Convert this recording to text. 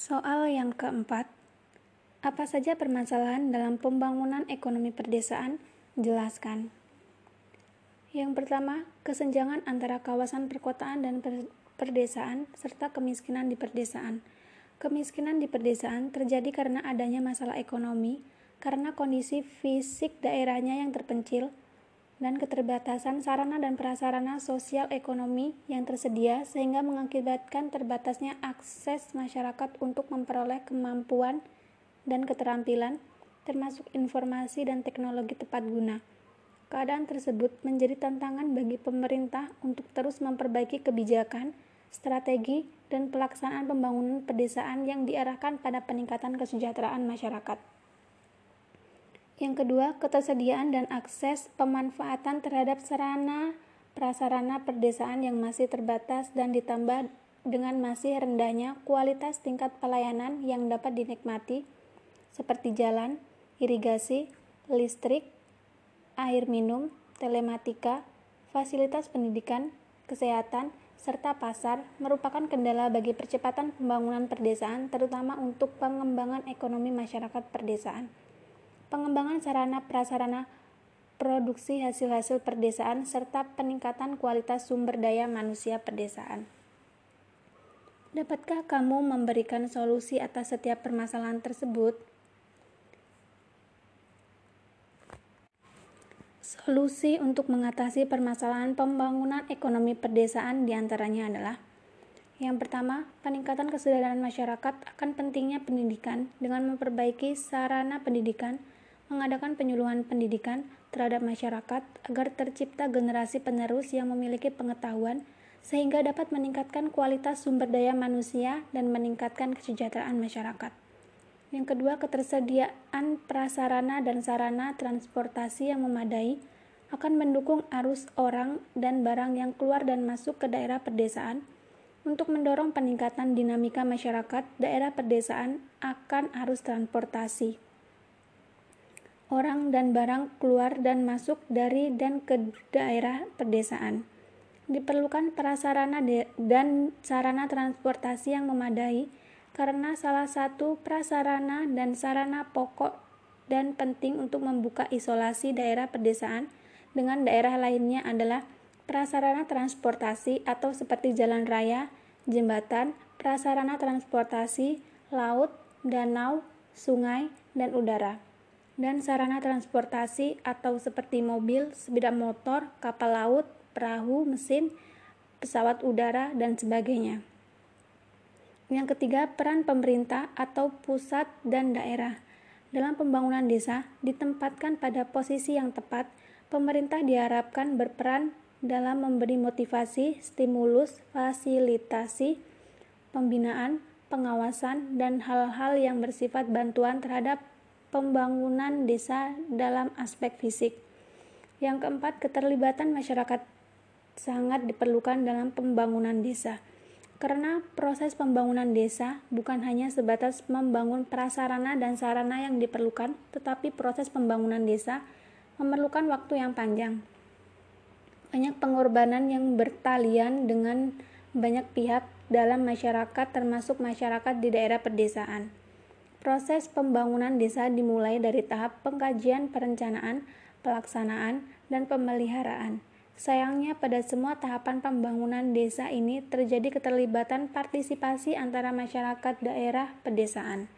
Soal yang keempat, apa saja permasalahan dalam pembangunan ekonomi perdesaan? Jelaskan. Yang pertama, kesenjangan antara kawasan perkotaan dan perdesaan serta kemiskinan di perdesaan. Kemiskinan di perdesaan terjadi karena adanya masalah ekonomi, karena kondisi fisik daerahnya yang terpencil, dan keterbatasan sarana dan prasarana sosial ekonomi yang tersedia sehingga mengakibatkan terbatasnya akses masyarakat untuk memperoleh kemampuan dan keterampilan termasuk informasi dan teknologi tepat guna. Keadaan tersebut menjadi tantangan bagi pemerintah untuk terus memperbaiki kebijakan, strategi, dan pelaksanaan pembangunan pedesaan yang diarahkan pada peningkatan kesejahteraan masyarakat. Yang kedua, ketersediaan dan akses pemanfaatan terhadap sarana prasarana perdesaan yang masih terbatas dan ditambah dengan masih rendahnya kualitas tingkat pelayanan yang dapat dinikmati seperti jalan, irigasi, listrik, air minum, telematika, fasilitas pendidikan, kesehatan, serta pasar merupakan kendala bagi percepatan pembangunan perdesaan terutama untuk pengembangan ekonomi masyarakat perdesaan pengembangan sarana prasarana produksi hasil-hasil perdesaan, serta peningkatan kualitas sumber daya manusia perdesaan. Dapatkah kamu memberikan solusi atas setiap permasalahan tersebut? Solusi untuk mengatasi permasalahan pembangunan ekonomi perdesaan di antaranya adalah yang pertama, peningkatan kesadaran masyarakat akan pentingnya pendidikan dengan memperbaiki sarana pendidikan, mengadakan penyuluhan pendidikan terhadap masyarakat agar tercipta generasi penerus yang memiliki pengetahuan sehingga dapat meningkatkan kualitas sumber daya manusia dan meningkatkan kesejahteraan masyarakat. Yang kedua, ketersediaan prasarana dan sarana transportasi yang memadai akan mendukung arus orang dan barang yang keluar dan masuk ke daerah pedesaan. Untuk mendorong peningkatan dinamika masyarakat, daerah pedesaan akan arus transportasi orang dan barang keluar dan masuk dari dan ke daerah pedesaan. Diperlukan prasarana dan sarana transportasi yang memadai karena salah satu prasarana dan sarana pokok dan penting untuk membuka isolasi daerah pedesaan dengan daerah lainnya adalah prasarana transportasi atau seperti jalan raya, jembatan, prasarana transportasi, laut, danau, sungai, dan udara dan sarana transportasi atau seperti mobil, sepeda motor, kapal laut, perahu, mesin, pesawat udara, dan sebagainya. Yang ketiga, peran pemerintah atau pusat dan daerah. Dalam pembangunan desa, ditempatkan pada posisi yang tepat, pemerintah diharapkan berperan dalam memberi motivasi, stimulus, fasilitasi, pembinaan, pengawasan, dan hal-hal yang bersifat bantuan terhadap pembangunan desa dalam aspek fisik. Yang keempat, keterlibatan masyarakat sangat diperlukan dalam pembangunan desa. Karena proses pembangunan desa bukan hanya sebatas membangun prasarana dan sarana yang diperlukan, tetapi proses pembangunan desa memerlukan waktu yang panjang. Banyak pengorbanan yang bertalian dengan banyak pihak dalam masyarakat termasuk masyarakat di daerah pedesaan. Proses pembangunan desa dimulai dari tahap pengkajian perencanaan, pelaksanaan, dan pemeliharaan. Sayangnya pada semua tahapan pembangunan desa ini terjadi keterlibatan partisipasi antara masyarakat daerah pedesaan.